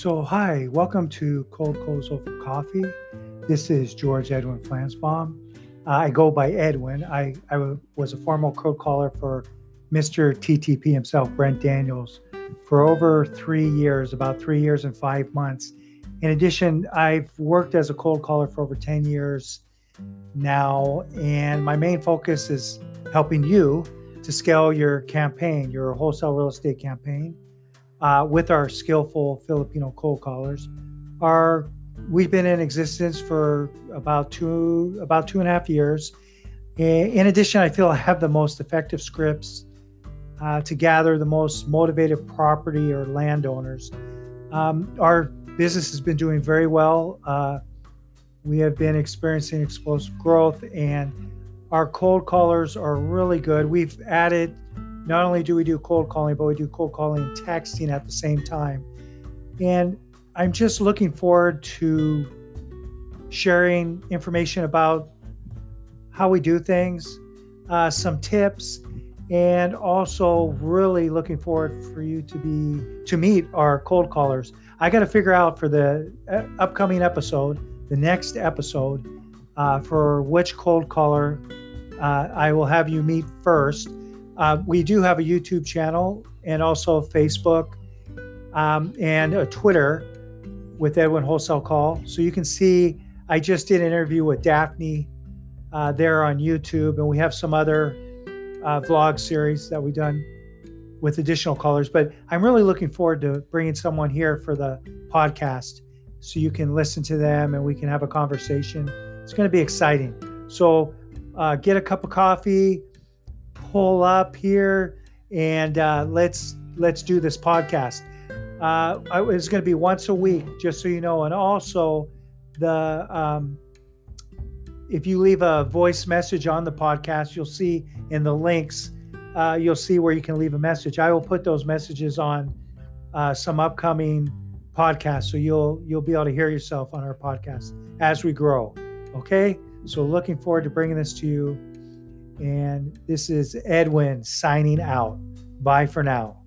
So, hi, welcome to Cold Calls Over Coffee. This is George Edwin Flansbaum. Uh, I go by Edwin. I, I was a formal cold caller for Mr. TTP himself, Brent Daniels, for over three years, about three years and five months. In addition, I've worked as a cold caller for over 10 years now, and my main focus is helping you to scale your campaign, your wholesale real estate campaign uh, with our skillful Filipino cold callers. Our we've been in existence for about two about two and a half years. In addition, I feel I have the most effective scripts uh, to gather the most motivated property or landowners. Um, our business has been doing very well. Uh, we have been experiencing explosive growth, and our cold callers are really good. We've added not only do we do cold calling, but we do cold calling and texting at the same time. And I'm just looking forward to sharing information about how we do things, uh, some tips, and also really looking forward for you to be to meet our cold callers. I got to figure out for the uh, upcoming episode, the next episode, uh, for which cold caller uh, I will have you meet first uh, we do have a YouTube channel and also Facebook um, and a Twitter with Edwin Wholesale Call. So you can see I just did an interview with Daphne uh, there on YouTube, and we have some other uh, vlog series that we've done with additional callers. But I'm really looking forward to bringing someone here for the podcast so you can listen to them and we can have a conversation. It's going to be exciting. So uh, get a cup of coffee pull up here and uh, let's let's do this podcast. Uh, it's going to be once a week, just so you know. And also, the um, if you leave a voice message on the podcast, you'll see in the links. Uh, you'll see where you can leave a message. I will put those messages on uh, some upcoming podcasts, so you'll you'll be able to hear yourself on our podcast as we grow. Okay, so looking forward to bringing this to you and this is Edwin signing out. Bye for now.